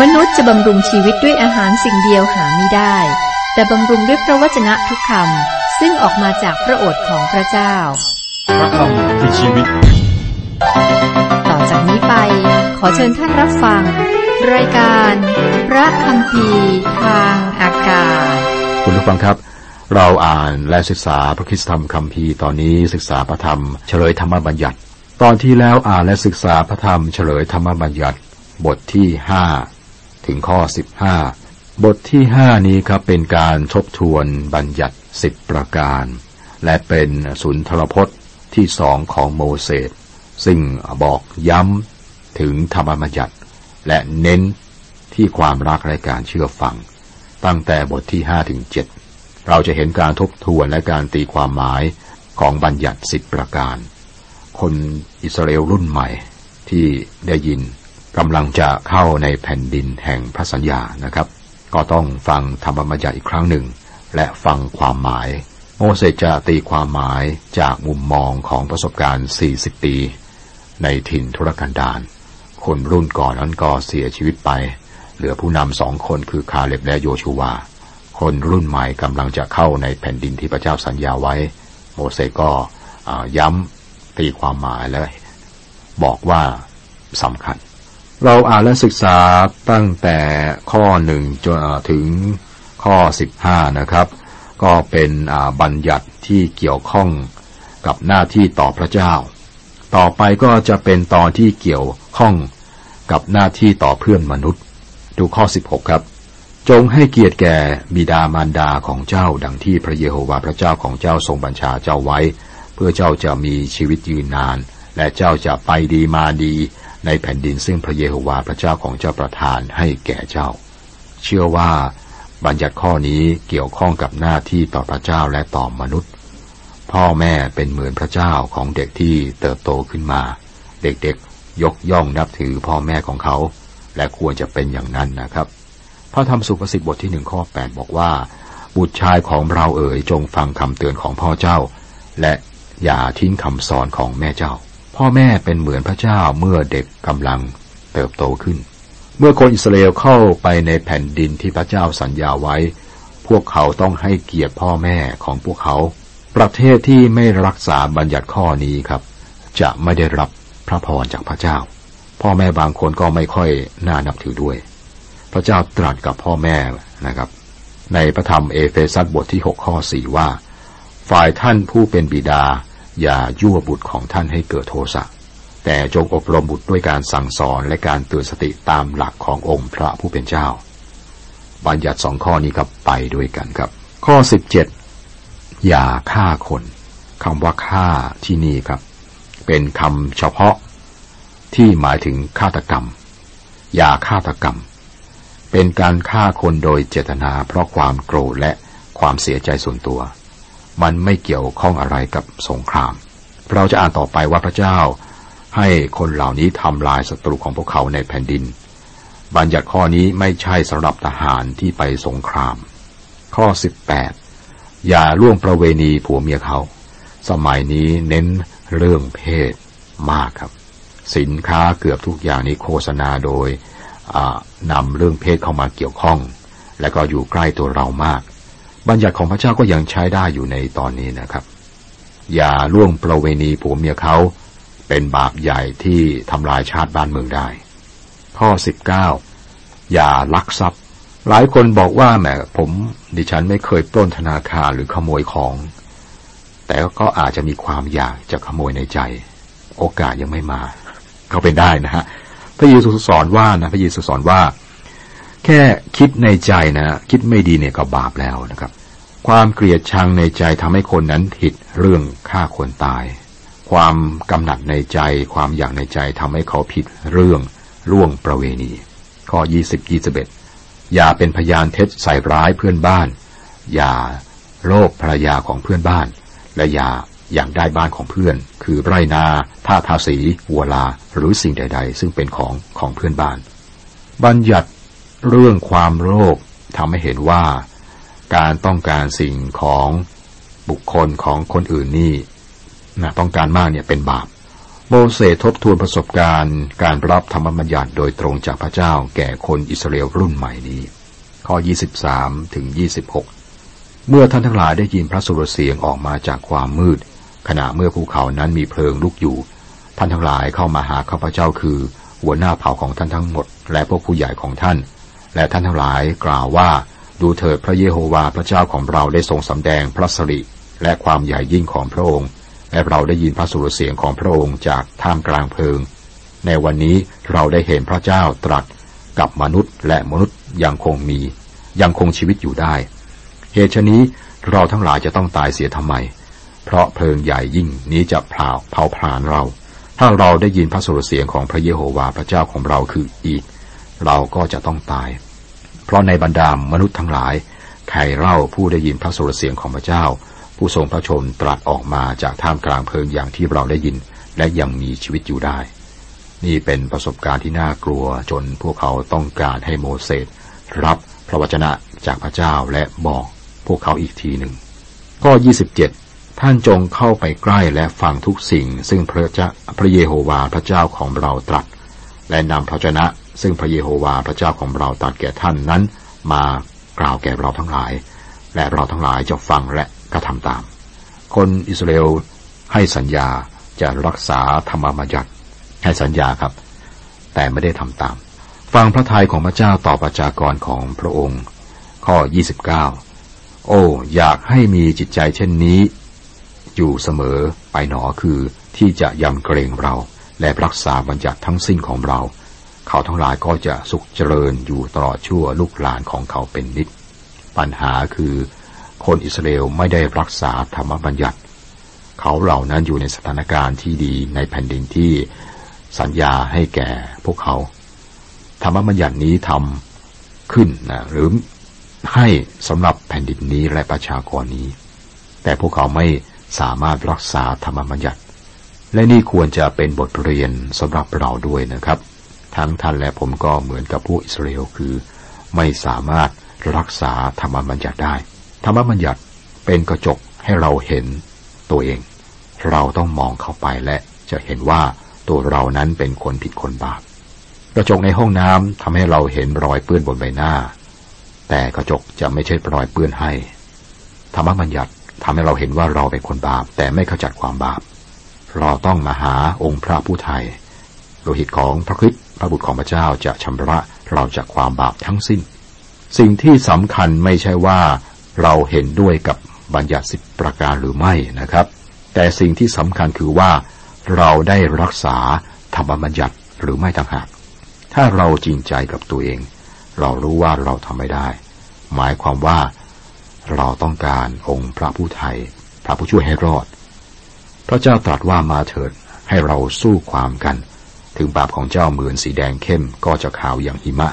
มนุษย์จะบำรุงชีวิตด้วยอาหารสิ่งเดียวหาไม่ได้ แต่บำรุงด้วยพระวจนะทุกคำซึ่งออกมาจากพระโอษฐ์ของพระเจ้า พระคำคือชีวิต ต่อจากนี้ไป ขอเชิญท่านรับฟัง รายการ พระคำพีทางอากาศ คุณผู้ฟังครับ เราอ่านและศึกษาพระคริสตธรรมคัมภีร์ตอนนี้ศึกษาพระธรรมเฉลยธรรมบัญญัติ ตอนที่แล้วอ่านและศึกษาพระธรรมเฉลยธรรมบัญญัติ บทที่ห้า ถึงข้อสิบห้าบทที่ห้านี้ครับเป็นการทบทวนบัญญัติสิบประการ และเป็นสุนทรพจน์ที่สองของโมเสสซึ่งบอกย้ำถึงธรรมบัญญัติ และเน้นที่ความรักและการเชื่อฟัง ตั้งแต่บทที่ห้าถึงเจ็ดเราจะเห็นการทบทวนและการตีความหมายของบัญญัติสิบประการ คนอิสราเอลรุ่นใหม่ที่ได้ยิน กำลังจะเข้าในแผ่นดินแห่งพระสัญญานะครับ ก็ต้องฟังธรรมบัญญัติอีกครั้งหนึ่ง และฟังความหมาย โมเสสจะตีความหมายจากมุมมองของประสบการณ์ 40 ปี ในถิ่นทุรกันดารคนรุ่นก่อนนั้นก็เสียชีวิตไป เหลือผู้นำสองคนคือคาเล็บและโยชูวา คนรุ่นใหม่กำลังจะเข้าในแผ่นดินที่พระเจ้าสัญญาไว้ โมเสสก็ย้ำตีความหมายและบอกว่าสำคัญ เราอ่านและศึกษาตั้งแต่ข้อหนึ่งจนถึงข้อสิบห้านะครับ ก็เป็นบัญญัติที่เกี่ยวข้องกับหน้าที่ต่อพระเจ้า ต่อไปก็จะเป็นตอนที่เกี่ยวข้องกับหน้าที่ต่อเพื่อนมนุษย์ ดูข้อ 16 ครับ จงให้เกียรติแก่บิดามารดาของเจ้าดังที่พระเยโฮวาห์พระเจ้าของเจ้าทรงบัญชาเจ้าไว้ เพื่อเจ้าจะมีชีวิตยืนนาน และเจ้าจะไปดีมาดี ในแผ่นดินซึ่งพระเยโฮวาห์พระเจ้าของเจ้าประทานให้แก่เจ้า เชื่อว่าบัญญัติข้อนี้เกี่ยวข้องกับหน้าที่ต่อพระเจ้าและต่อมนุษย์ พ่อแม่เป็นเหมือนพระเจ้าของเด็กที่เติบโตขึ้นมา เด็กๆยกย่องนับถือพ่อแม่ของเขา และควรจะเป็นอย่างนั้นนะครับ พระธรรมสุภาษิตบทที่หนึ่งข้อแปดบอกว่า บุตรชายของเราเอ๋ยจงฟังคำเตือนของพ่อเจ้า และอย่าทิ้งคำสอนของแม่เจ้า พ่อแม่เป็นเหมือนพระเจ้าเมื่อเด็กกำลังเติบโตขึ้น เมื่อคนอิสราเอลเข้าไปในแผ่นดินที่พระเจ้าสัญญาไว้ พวกเขาต้องให้เกียรติพ่อแม่ของพวกเขา ประเทศที่ไม่รักษาบัญญัติข้อนี้ครับ จะไม่ได้รับพระพรจากพระเจ้า พ่อแม่บางคนก็ไม่ค่อยน่านับถือด้วย พระเจ้าตรัสกับพ่อแม่นะครับ ในพระธรรมเอเฟซัสบทที่หกข้อสี่ว่า ฝ่ายท่านผู้เป็นบิดา อย่ายั่วบุตรของท่านให้เกิดโทสะ แต่จงอบรมบุตรด้วยการสั่งสอนและการเตือนสติตามหลักขององค์พระผู้เป็นเจ้า บัญญัติสองข้อนี้ครับไปด้วยกันครับ ข้อสิบเจ็ดอย่าฆ่าคนคำว่าฆ่าที่นี่ครับ เป็นคำเฉพาะที่หมายถึงฆาตกรรม อย่าฆาตกรรม เป็นการฆ่าคนโดยเจตนาเพราะความโกรธและความเสียใจส่วนตัว มันไม่เกี่ยวข้องอะไรกับสงคราม เราจะอ่านต่อไปว่าพระเจ้า ให้คนเหล่านี้ทำลายศัตรูของพวกเขาในแผ่นดิน บัญญัติข้อนี้ไม่ใช่สำหรับทหารที่ไปสงคราม ข้อ 18 อย่าล่วงประเวณีผัวเมียเขา สมัยนี้เน้นเรื่องเพศมากครับ สินค้าเกือบทุกอย่างนี้โฆษณาโดยนำเรื่องเพศเข้ามาเกี่ยวข้อง และก็อยู่ใกล้ตัวเรามาก บัญญัติของพระเจ้าก็ยังใช้ได้อยู่ในตอนนี้นะครับ อย่าล่วงประเวณีผัวเมียเขาเป็นบาปใหญ่ที่ทำลายชาติบ้านเมืองได้ ข้อ 19 อย่าลักทรัพย์ หลายคนบอกว่าแหมผมดิฉันไม่เคยปล้นธนาคารหรือขโมยของ แต่ก็อาจจะมีความอยากจะขโมยในใจ โอกาสยังไม่มาก็เป็นได้นะฮะพระเยซูสอนว่านะพระเยซูสอนว่า แค่คิดในใจนะ คิดไม่ดีเนี่ยก็บาปแล้วนะครับ ความเกลียดชังในใจทำให้คนนั้นผิดเรื่องฆ่าคนตาย ความกำหนัดในใจ ความอยากในใจทำให้เขาผิดเรื่องล่วงประเวณี ข้อยี่สิบยี่สิบเอ็ดอย่าเป็นพยานเท็จใส่ร้ายเพื่อนบ้าน อย่าโลภภรรยาของเพื่อนบ้าน และอย่าอย่างได้บ้านของเพื่อน คือไรนาท่าทาสีวัวลา หรือสิ่งใด ๆ ซึ่งเป็นของของเพื่อนบ้าน บัญญัติเรื่องความโลภทำให้เห็นว่า การต้องการสิ่งของบุคคลของคนอื่นนี่นะต้องการมากเนี่ยเป็นบาป โมเสสทบทวนประสบการณ์การรับธรรมบัญญัติโดยตรงจากพระเจ้าแก่คนอิสราเอลรุ่นใหม่นี้ ข้อ 23 ถึง 26 เมื่อท่านทั้งหลายได้ยินพระสุรเสียงออกมาจากความมืด ขณะเมื่อภูเขานั้นมีเพลิงลุกอยู่ ท่านทั้งหลายเข้ามาหาข้าพเจ้าคือ หัวหน้าเผ่าของท่านทั้งหมด และพวกผู้ใหญ่ของท่าน และท่านทั้งหลายกล่าวว่า ดูเถิดพระเยโฮวาพระเจ้าของเราได้ทรงสำแดงพระสิริและความใหญ่ยิ่งของพระองค์ และเราได้ยินพระสุรเสียงของพระองค์จากท่ามกลางเพลิง ในวันนี้เราได้เห็นพระเจ้าตรัสกับมนุษย์และมนุษย์ยังคงมี ยังคงชีวิตอยู่ได้ เหตุฉนี้เราทั้งหลายจะต้องตายเสียทำไม เพราะเพลิงใหญ่ยิ่งนี้จะเผาเผาผลาญเรา ถ้าเราได้ยินพระสุรเสียงของพระเยโฮวาพระเจ้าของเราคืออีก เราก็จะต้องตาย ราะในบรรดามนุษย์ทั้งหลาย ใครเล่าผู้ได้ยินพระสุรเสียงของพระเจ้า ผู้ทรงพระชนตรัสออกมาจากท่ามกลางเพลิงอย่างที่เราได้ยิน และยังมีชีวิตอยู่ได้ นี่เป็นประสบการณ์ที่น่ากลัวจนพวกเขาต้องการให้โมเสสรับพระวจนะจากพระเจ้าและบอกพวกเขาอีกทีหนึ่งข้อ 27 ท่านจงเข้าไปใกล้และฟังทุกสิ่ง ซึ่งพระเจ้าพระเยโฮวาพระเจ้าของเราตรัส และนำพระวจนะ ซึ่งพระเยโฮวาพระเจ้าของเราตรัสแก่ท่านนั้น มากล่าวแก่เราทั้งหลาย และเราทั้งหลายจะฟังและก็ทำตาม คนอิสราเอลให้สัญญาจะรักษาธรรมบัญญัติให้สัญญาครับ แต่ไม่ได้ทำตาม ฟังพระทัยของพระเจ้าต่อประชากรของพระองค์ ข้อ 29 โอ้ อยากให้มีจิตใจเช่นนี้ อยู่เสมอไปหนอคือที่จะยำเกรงเรา และรักษาบัญญัติทั้งสิ้นของเรา เขาทั้งหลายก็จะสุขเจริญอยู่ตลอดชั่วลูกหลานของเขาเป็นนิด ปัญหาคือคนอิสราเอลไม่ได้รักษาธรรมบัญญัติ เขาเหล่านั้นอยู่ในสถานการณ์ที่ดีในแผ่นดินที่สัญญาให้แก่พวกเขา ธรรมบัญญัตินี้ทำขึ้นนะหรือให้สำหรับแผ่นดินนี้และประชากรนี้ แต่พวกเขาไม่สามารถรักษาธรรมบัญญัติ และนี่ควรจะเป็นบทเรียนสำหรับเราด้วยนะครับ ทั้งท่านและผมก็เหมือนกับผู้อิสราเอลคือ ไม่สามารถรักษาธรรมบัญญัติได้ ธรรมบัญญัติเป็นกระจกให้เราเห็นตัวเอง เราต้องมองเข้าไปและจะเห็นว่าตัวเรานั้นเป็นคนผิดคนบาป กระจกในห้องน้ำทำให้เราเห็นรอยเปื้อนบนใบหน้า แต่กระจกจะไม่ใช่รอยเปื้อนให้ ธรรมบัญญัติทำให้เราเห็นว่าเราเป็นคนบาป แต่ไม่ขจัดความบาป เราต้องมาหาองค์พระผู้ไทยโลหิตของพระคริสต์ ระบุตรของพระเจ้าจะชำระเราจากความบาปทั้งสิ้น สิ่งที่สำคัญไม่ใช่ว่าเราเห็นด้วยกับบัญญัติสิบประการหรือไม่นะครับ แต่สิ่งที่สำคัญคือว่าเราได้รักษาธรรมบัญญัติหรือไม่ต่างหาก ถ้าเราจริงใจกับตัวเอง เรารู้ว่าเราทำไม่ได้ หมายความว่าเราต้องการองค์พระผู้ไทย พระผู้ช่วยให้รอด พระเจ้าตรัสว่ามาเถิดให้เราสู้ความกัน ถึงบาปของเจ้าเหมือนสีแดงเข้มก็จะขาวอย่างหิมะ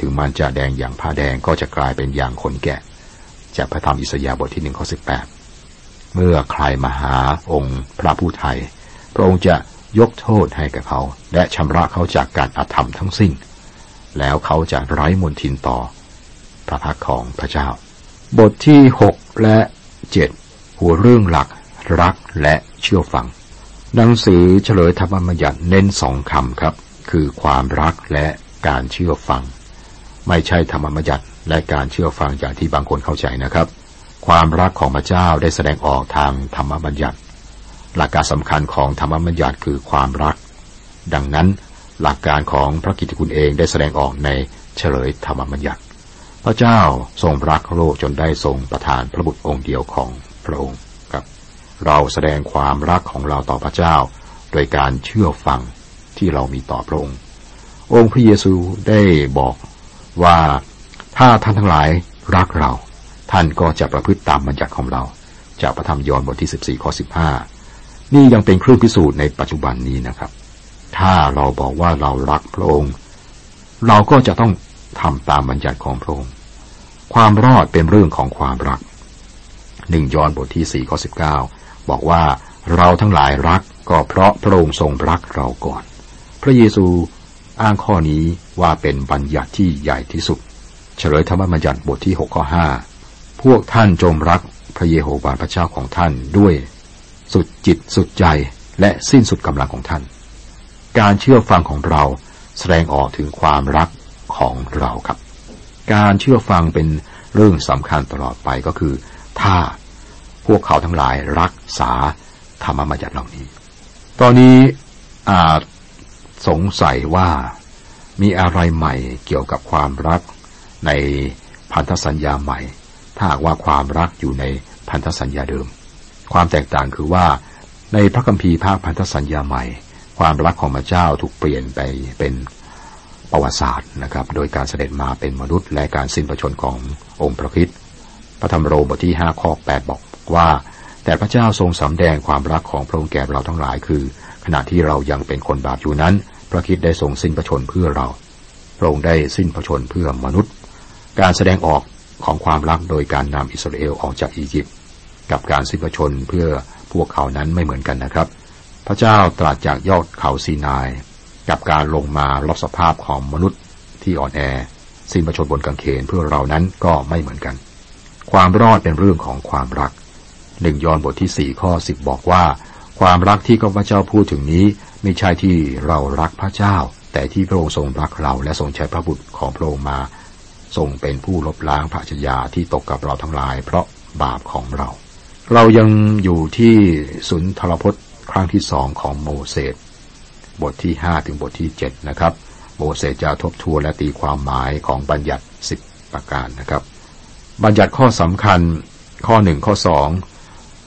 ถึงมันจะแดงอย่างผ้าแดงก็จะกลายเป็นอย่างขนแกะ จากพระธรรมอิสยาห์บทที่หนึ่งข้อสิบแปดเมื่อใครมาหาองค์พระผู้ไทย พระองค์จะยกโทษให้กับเขา และชำระเขาจากการอาธรรมทั้งสิ้น แล้วเขาจะไร้มนทินต่อ พระพักของพระเจ้า บทที่หกและเจ็ดหัวเรื่องหลักรักและเชื่อฟัง หนังสือเฉลยธรรมบัญญัติเน้นสองคำครับ คือความรักและการเชื่อฟัง ไม่ใช่ธรรมบัญญัติและการเชื่อฟังอย่างที่บางคนเข้าใจนะครับ ความรักของพระเจ้าได้แสดงออกทางธรรมบัญญัติ หลักการสำคัญของธรรมบัญญัติคือความรัก ดังนั้นหลักการของพระกิตติคุณเองได้แสดงออกในเฉลยธรรมบัญญัติ พระเจ้าทรงรักโลกจนได้ทรงประทานพระบุตรองค์เดียวของพระองค์ เราแสดงความรักของเราต่อพระเจ้า โดยการเชื่อฟังที่เรามีต่อพระองค์ องค์พระเยซูได้บอกว่าถ้าท่านทั้งหลายรักเรา ท่านก็จะประพฤติตามบัญญัติของเรา จากพระธรรมยอห์นบทที่ 14ข้อ15 นี่ยังเป็นเครื่องพิสูจน์ในปัจจุบันนี้นะครับ ถ้าเราบอกว่าเรารักพระองค์ เราก็จะต้องทำตามบัญญัติของพระองค์ ความรอดเป็นเรื่องของความรักหนึ่งยอห์นบทที่4ข้อ19 บอกว่าเราทั้งหลายรักก็เพราะพระองค์ทรงรักเราก่อน พระเยซูอ้างข้อนี้ว่าเป็นบัญญัติที่ใหญ่ที่สุด เฉลยธรรมบัญญัติบทที่หกข้อห้าพวกท่านจงรักพระเยโฮวาห์พระเจ้าของท่านด้วย สุดจิตสุดใจและสิ้นสุดกำลังของท่าน การเชื่อฟังของเราแสดงออกถึงความรักของเราครับ การเชื่อฟังเป็นเรื่องสำคัญตลอดไปก็คือ ถ้า พวกเขาทั้งหลายรักษาธรรมบัญญัติเหล่านี้ ตอนนี้อาจสงสัยว่ามีอะไรใหม่เกี่ยวกับความรักในพันธสัญญาใหม่ ถ้าหากว่าความรักอยู่ในพันธสัญญาเดิม ความแตกต่างคือว่าในพระคัมภีร์ภาคพันธสัญญาใหม่ ความรักของพระเจ้าถูกเปลี่ยนไปเป็นประวัติศาสตร์นะครับ โดยการเสด็จมาเป็นมนุษย์และการสิ้นพระชนขององค์พระคิดพระธรรมโรบทที่ 5 ข้อ 8 บอก ว่า แต่พระเจ้าทรงสำแดงความรักของพระองค์แก่เราทั้งหลายคือ ขณะที่เรายังเป็นคนบาปอยู่นั้น พระคิดได้ทรงสิ้นพระชนเพื่อเรา พระองค์ได้สิ้นพระชนเพื่อมนุษย์ การแสดงออกของความรักโดยการนำอิสราเอลออกจากอียิปต์กับการสิ้นพระชนเพื่อพวกเขานั้นไม่เหมือนกันนะครับ พระเจ้าตรัสจากยอดเขาซีนาย กับการลงมาลบสภาพของมนุษย์ที่อ่อนแอ สิ้นพระชนบนกางเขนเพื่อเรานั้นก็ไม่เหมือนกัน ความรอดเป็นเรื่องของความรัก หนึ่งยอห์นบทที่สี่ข้อสิบบอกว่า ความรักที่พระเจ้าพูดถึงนี้ ไม่ใช่ที่เรารักพระเจ้า แต่ที่พระองค์ทรงรักเราและทรงใช้พระบุตรของพระองค์มาทรงเป็นผู้ลบล้างพระชยาที่ตกกับเราทั้งหลาย เพราะบาปของเรา เรายังอยู่ที่สุนทรพจน์ครั้งที่สองของโมเสสบทที่ห้าถึงบทที่เจ็ดนะครับ โมเสสจะทบทวนและตีความหมายของบัญญัติสิบประการนะครับ บัญญัติข้อสำคัญข้อหนึ่งข้อสอง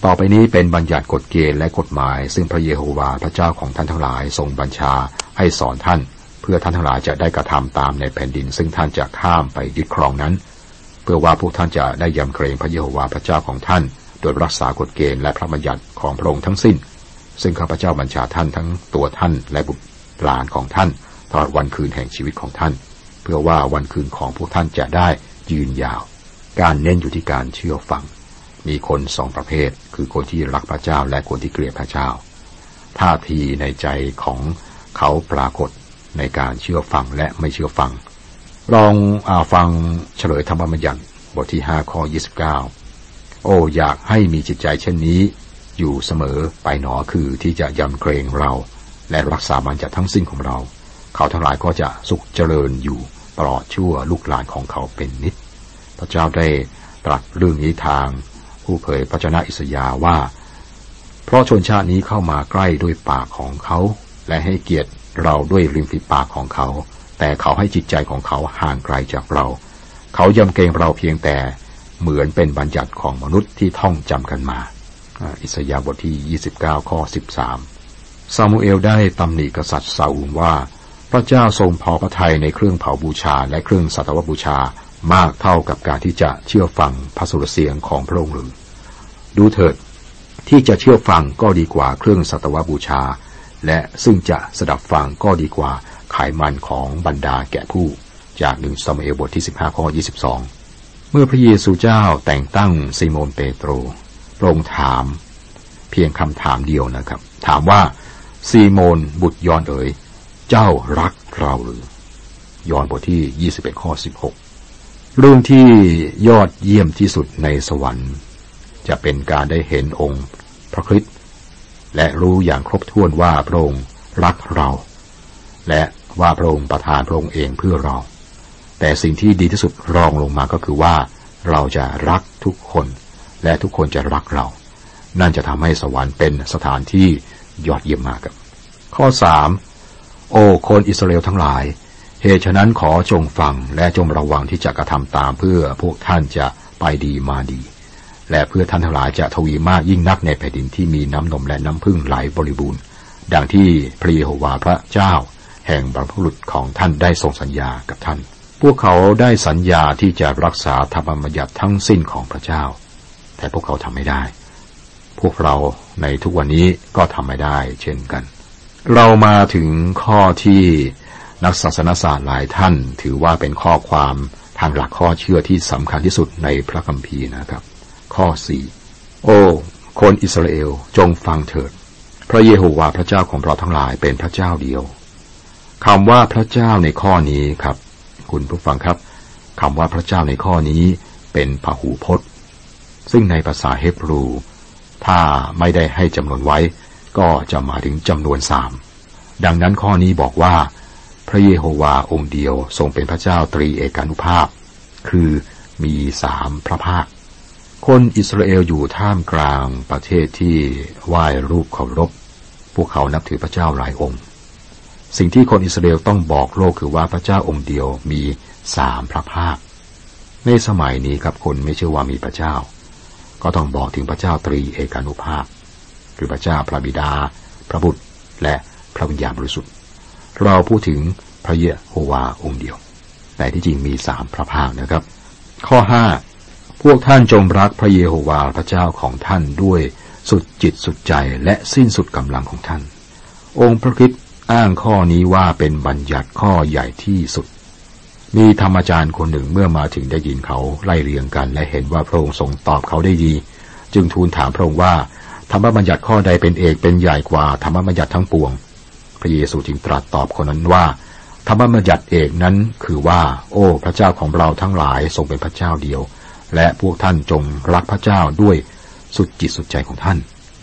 ต่อไปนี้เป็นบัญญัติกฎเกณฑ์และกฎหมาย ซึ่งพระเยโฮวาห์พระเจ้าของท่านทั้งหลายทรงบัญชาให้สอนท่าน เพื่อท่านทั้งหลายจะได้กระทำตามในแผ่นดิน ซึ่งท่านจะข้ามไปยึดครองนั้น เพื่อว่าพวกท่านจะได้ยำเกรงพระเยโฮวาห์พระเจ้าของท่าน โดยรักษากฎเกณฑ์และพระบัญญัติของพระองค์ทั้งสิ้น ซึ่งข้าพเจ้าบัญชาท่านทั้งตัวท่านและบุตรหลานของท่านตลอดวันคืนแห่งชีวิตของท่าน เพื่อว่าวันคืนของพวกท่านจะได้ยืนยาว การเน้นอยู่ที่การเชื่อฟัง มีคนสองประเภท คือคนที่รักพระเจ้าและคนที่เกลียดพระเจ้า ท่าทีในใจของเขาปรากฏในการเชื่อฟังและไม่เชื่อฟัง ลองอาฟังเฉลยธรรมบัญญัติบทที่ห้าข้อยี่สิบเก้าโอ้อยากให้มีจิตใจเช่นนี้ อยู่เสมอไปหนอคือที่จะยำเกรงเรา และรักษาบัญญัติทั้งสิ้นของเรา เขาทั้งหลายก็จะสุขเจริญอยู่ตลอดชั่วลูกหลานของเขาเป็นนิด พระเจ้าได้ตรัสเรื่องนี้ทาง ผู้เผยพระชนะอิสยาว่า เพราะชนชาตินี้เข้ามาใกล้ด้วยปากของเขา และให้เกียรติเราด้วยริมฝีปากของเขา แต่เขาให้จิตใจของเขาห่างไกลจากเรา เขายำเกรงเราเพียงแต่เหมือนเป็นบัญญัติของมนุษย์ที่ท่องจำกันมา อิสยาบทที่ 29 ข้อ 13 ซามูเอลได้ตำหนิกษัตริย์ซาอูลว่า พระเจ้าทรงพอพระทัยในเครื่องเผาบูชาและเครื่องสัตวบูชามากเท่ากับการที่จะเชื่อฟังพระสุรเสียงของพระองค์หรือ ดูเถิด ที่จะเชื่อฟังก็ดีกว่าเครื่องสัตวบูชา และซึ่งจะสดับฟังก็ดีกว่าขายมันของบรรดาแก่ผู้ จากหนึ่งสมัยบทที่ 15 ข้อ 22 เมื่อพระเยซูเจ้าแต่งตั้งซีโมนเปโตรพรงถาม เพียงคำถามเดียวนะครับ ถามว่าซีโมนบุตรยอนเอ๋ยเจ้ารักเราหรือยอนบทที่ 21 ข้อ 16 เรื่องที่ยอดเยี่ยมที่สุดในสวรรค์ จะเป็นการได้เห็นองค์พระคริสต์และรู้อย่างครบถ้วนว่าพระองค์รักเรา และว่าพระองค์ประทานพระองค์เองเพื่อเรา แต่สิ่งที่ดีที่สุดรองลงมาก็คือว่า เราจะรักทุกคนและทุกคนจะรักเรา นั่นจะทำให้สวรรค์เป็นสถานที่ยอดเยี่ยมมากครับ ข้อสามโอ้คนอิสราเอลทั้งหลาย เหตุฉะนั้นขอจงฟังและจงระวังที่จะกระทำตามเพื่อพวกท่านจะไปดีมาดี และเพื่อท่านทั้งหลายจะทวีมากยิ่งนักในแผ่นดินที่มีน้ำนมและน้ำพึ่งไหลบริบูรณ์ ดังที่พระเยโฮวาห์พระเจ้า แห่งบรรพบุรุษของท่านได้ทรงสัญญากับท่าน พวกเขาได้สัญญาที่จะรักษาธรรมบัญญัติทั้งสิ้นของพระเจ้า แต่พวกเขาทำไม่ได้ พวกเราในทุกวันนี้ก็ทำไม่ได้เช่นกัน เรามาถึงข้อที่นักศาสนศาสตร์หลายท่าน ถือว่าเป็นข้อความทางหลักข้อเชื่อที่สำคัญที่สุดในพระคัมภีร์นะครับ ข้อสี่โอ้คนอิสราเอลจงฟังเถิด พระเยโฮวาห์พระเจ้าของเราทั้งหลายเป็นพระเจ้าเดียวคำว่าพระเจ้าในข้อนี้ครับ คุณผู้ฟังครับคำว่าพระเจ้าในข้อนี้เป็นพหูพจน์ ซึ่งในภาษาเฮบรู ถ้าไม่ได้ให้จำนวนไว้ ก็จะมาถึงจำนวนสามดังนั้นข้อนี้บอกว่า พระเยโฮวาองค์เดียวทรงเป็นพระเจ้าตรีเอกานุภาพ คือมีสามพระภาค คนอิสราเอลอยู่ท่ามกลางประเทศที่ไหว้รูปเคารพ พวกเขานับถือพระเจ้าหลายองค์ สิ่งที่คนอิสราเอลต้องบอกโลกคือว่าพระเจ้าองค์เดียวมีสามพระภาค ในสมัยนี้ครับคนไม่เชื่อว่ามีพระเจ้า ก็ต้องบอกถึงพระเจ้าตรีเอกานุภาพ คือพระเจ้าพระบิดา พระบุตร และพระวิญญาณบริสุทธิ์ เราพูดถึงพระเยโฮวาองค์เดียว แต่ที่จริงมีสามพระภาคนะครับ ข้อห้า พวกท่านจงรักพระเยโฮวาพระเจ้าของท่านด้วยสุดจิตสุดใจและสิ้นสุดกำลังของท่าน องค์พระคิดอ้างข้อนี้ว่าเป็นบัญญัติข้อใหญ่ที่สุด มีธรรมจารย์คนหนึ่งเมื่อมาถึงได้ยินเขาไล่เรียงกัน และเห็นว่าพระองค์ทรงตอบเขาได้ดี จึงทูลถามพระองค์ว่าธรรมบัญญัติข้อใดเป็นเอกเป็นใหญ่กว่าธรรมบัญญัติทั้งปวง พระเยซูจึงตรัสตอบคนนั้นว่าธรรมบัญญัติเอกนั้นคือว่า โอ้ พระเจ้าของเราทั้งหลายทรงเป็นพระเจ้าเดียว และพวกท่านจงรักพระเจ้าด้วยสุดจิตสุดใจของท่าน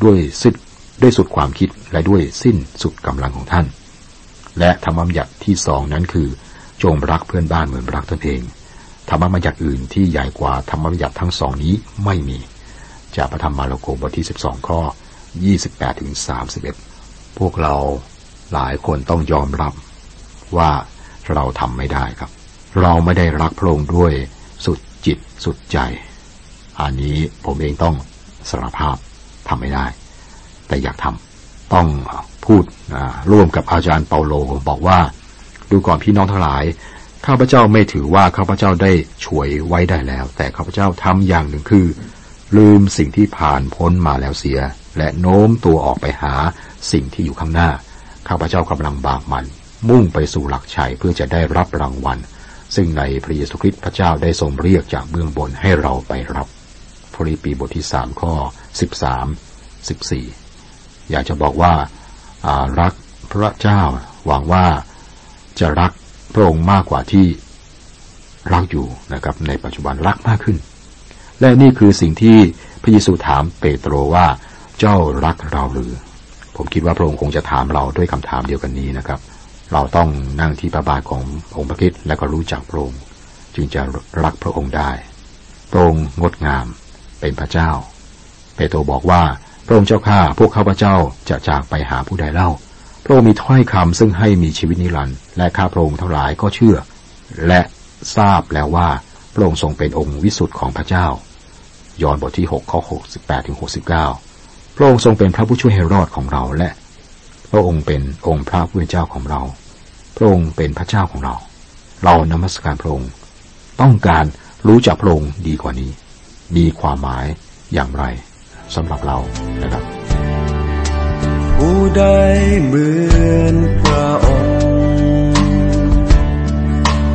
ด้วยสิ้นด้วยสุดความคิดและด้วยสิ้นสุดกำลังของท่าน และธรรมบัญญัติที่สองนั้นคือ จงรักเพื่อนบ้านเหมือนรักตนเองธรรมบัญญัติอื่นที่ใหญ่กว่าธรรมบัญญัติทั้งสองนี้ไม่มี จากพระธรรมมาระโกบทที่ 12 ข้อ 28ถึง31 พวกเราหลายคนต้องยอมรับว่าเราทำไม่ได้ครับ เราไม่ได้รักพระองค์ด้วย จิตสุดใจ อันนี้ผมเองต้องสารภาพทำไม่ได้ แต่อยากทำต้องพูดร่วมกับอาจารย์เปาโลบอกว่า ดูก่อนพี่น้องทั้งหลาย ข้าพเจ้าไม่ถือว่าข้าพเจ้าได้ช่วยไว้ได้แล้ว แต่ข้าพเจ้าทำอย่างหนึ่งคือ ลืมสิ่งที่ผ่านพ้นมาแล้วเสีย และโน้มตัวออกไปหาสิ่งที่อยู่ข้างหน้า ข้าพเจ้ากำลังบากมัน มุ่งไปสู่หลักชัยเพื่อจะได้รับรางวัล ซึ่งในพระเยซูคริสต์พระเจ้าได้ทรงเรียกจากเบื้องบนให้เราไปรับพริปีบทที่สามข้อสิบสามสิบสี่อยากจะบอกว่ารักพระเจ้าหวังว่าจะรักพระองค์มากกว่าที่รักอยู่นะครับ ในปัจจุบันรักมากขึ้น และนี่คือสิ่งที่พระเยซูถามเปโตรว่าเจ้ารักเราหรือ ผมคิดว่าพระองค์คงจะถามเราด้วยคำถามเดียวกันนี้นะครับ เราต้องนั่งที่พระบาทขององค์พระคิดและก็รู้จักพระองค์จึงจะรักพระองค์ได้ พระองค์งดงามเป็นพระเจ้า เปโตรบอกว่าพระองค์เจ้าข้าพวกข้าพเจ้าจะจากไปหาผู้ใดเล่า พระองค์มีถ้อยคำซึ่งให้มีชีวิตนิรันดร์และข้าพระองค์ทั้งหลายก็เชื่อ และทราบแล้วว่าพระองค์ทรงเป็นองค์วิสุทธิ์ของพระเจ้า ยอห์นบทที่6ข้อ68ถึง69 พระองค์ทรงเป็นพระผู้ช่วยให้รอดของเราและ พระองค์เป็นองค์พระผู้เป็นเจ้าของเรา พระองค์เป็นพระเจ้าของเรา เรานมัสการพระองค์ ต้องการรู้จักพระองค์ดีกว่านี้ มีความหมายอย่างไรสำหรับเรานะครับ ผู้ใดเหมือนพระองค์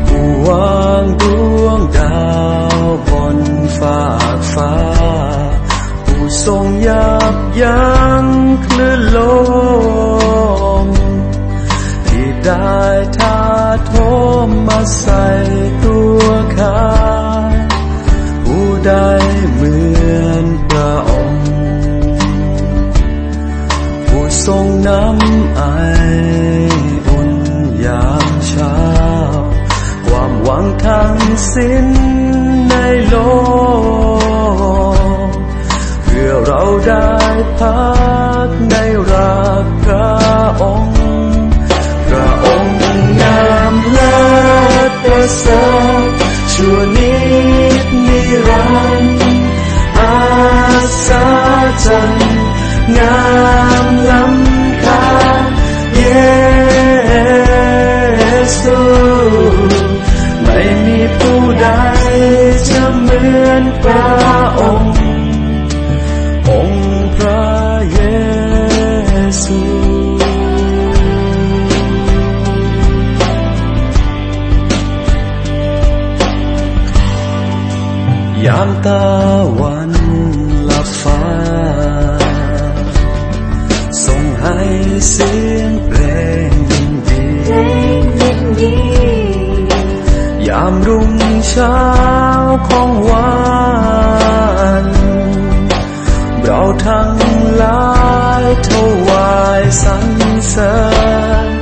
ผู้วางดวงดาวบนฟ้าฟ้า ผู้ทรงยับยั้ง สิ้นในโลก เพื่อเราได้พักในรักพระองค์พระองค์งามเลิศประเสริฐชั่วนิดนิรันดร์อาสาจันงามล้ำ ยามตาวันลับฟ้า ส่งให้เสียงเพลงยินดียามรุ่งเช้าของวันเราทั้งหลายถวายสรรเสริญ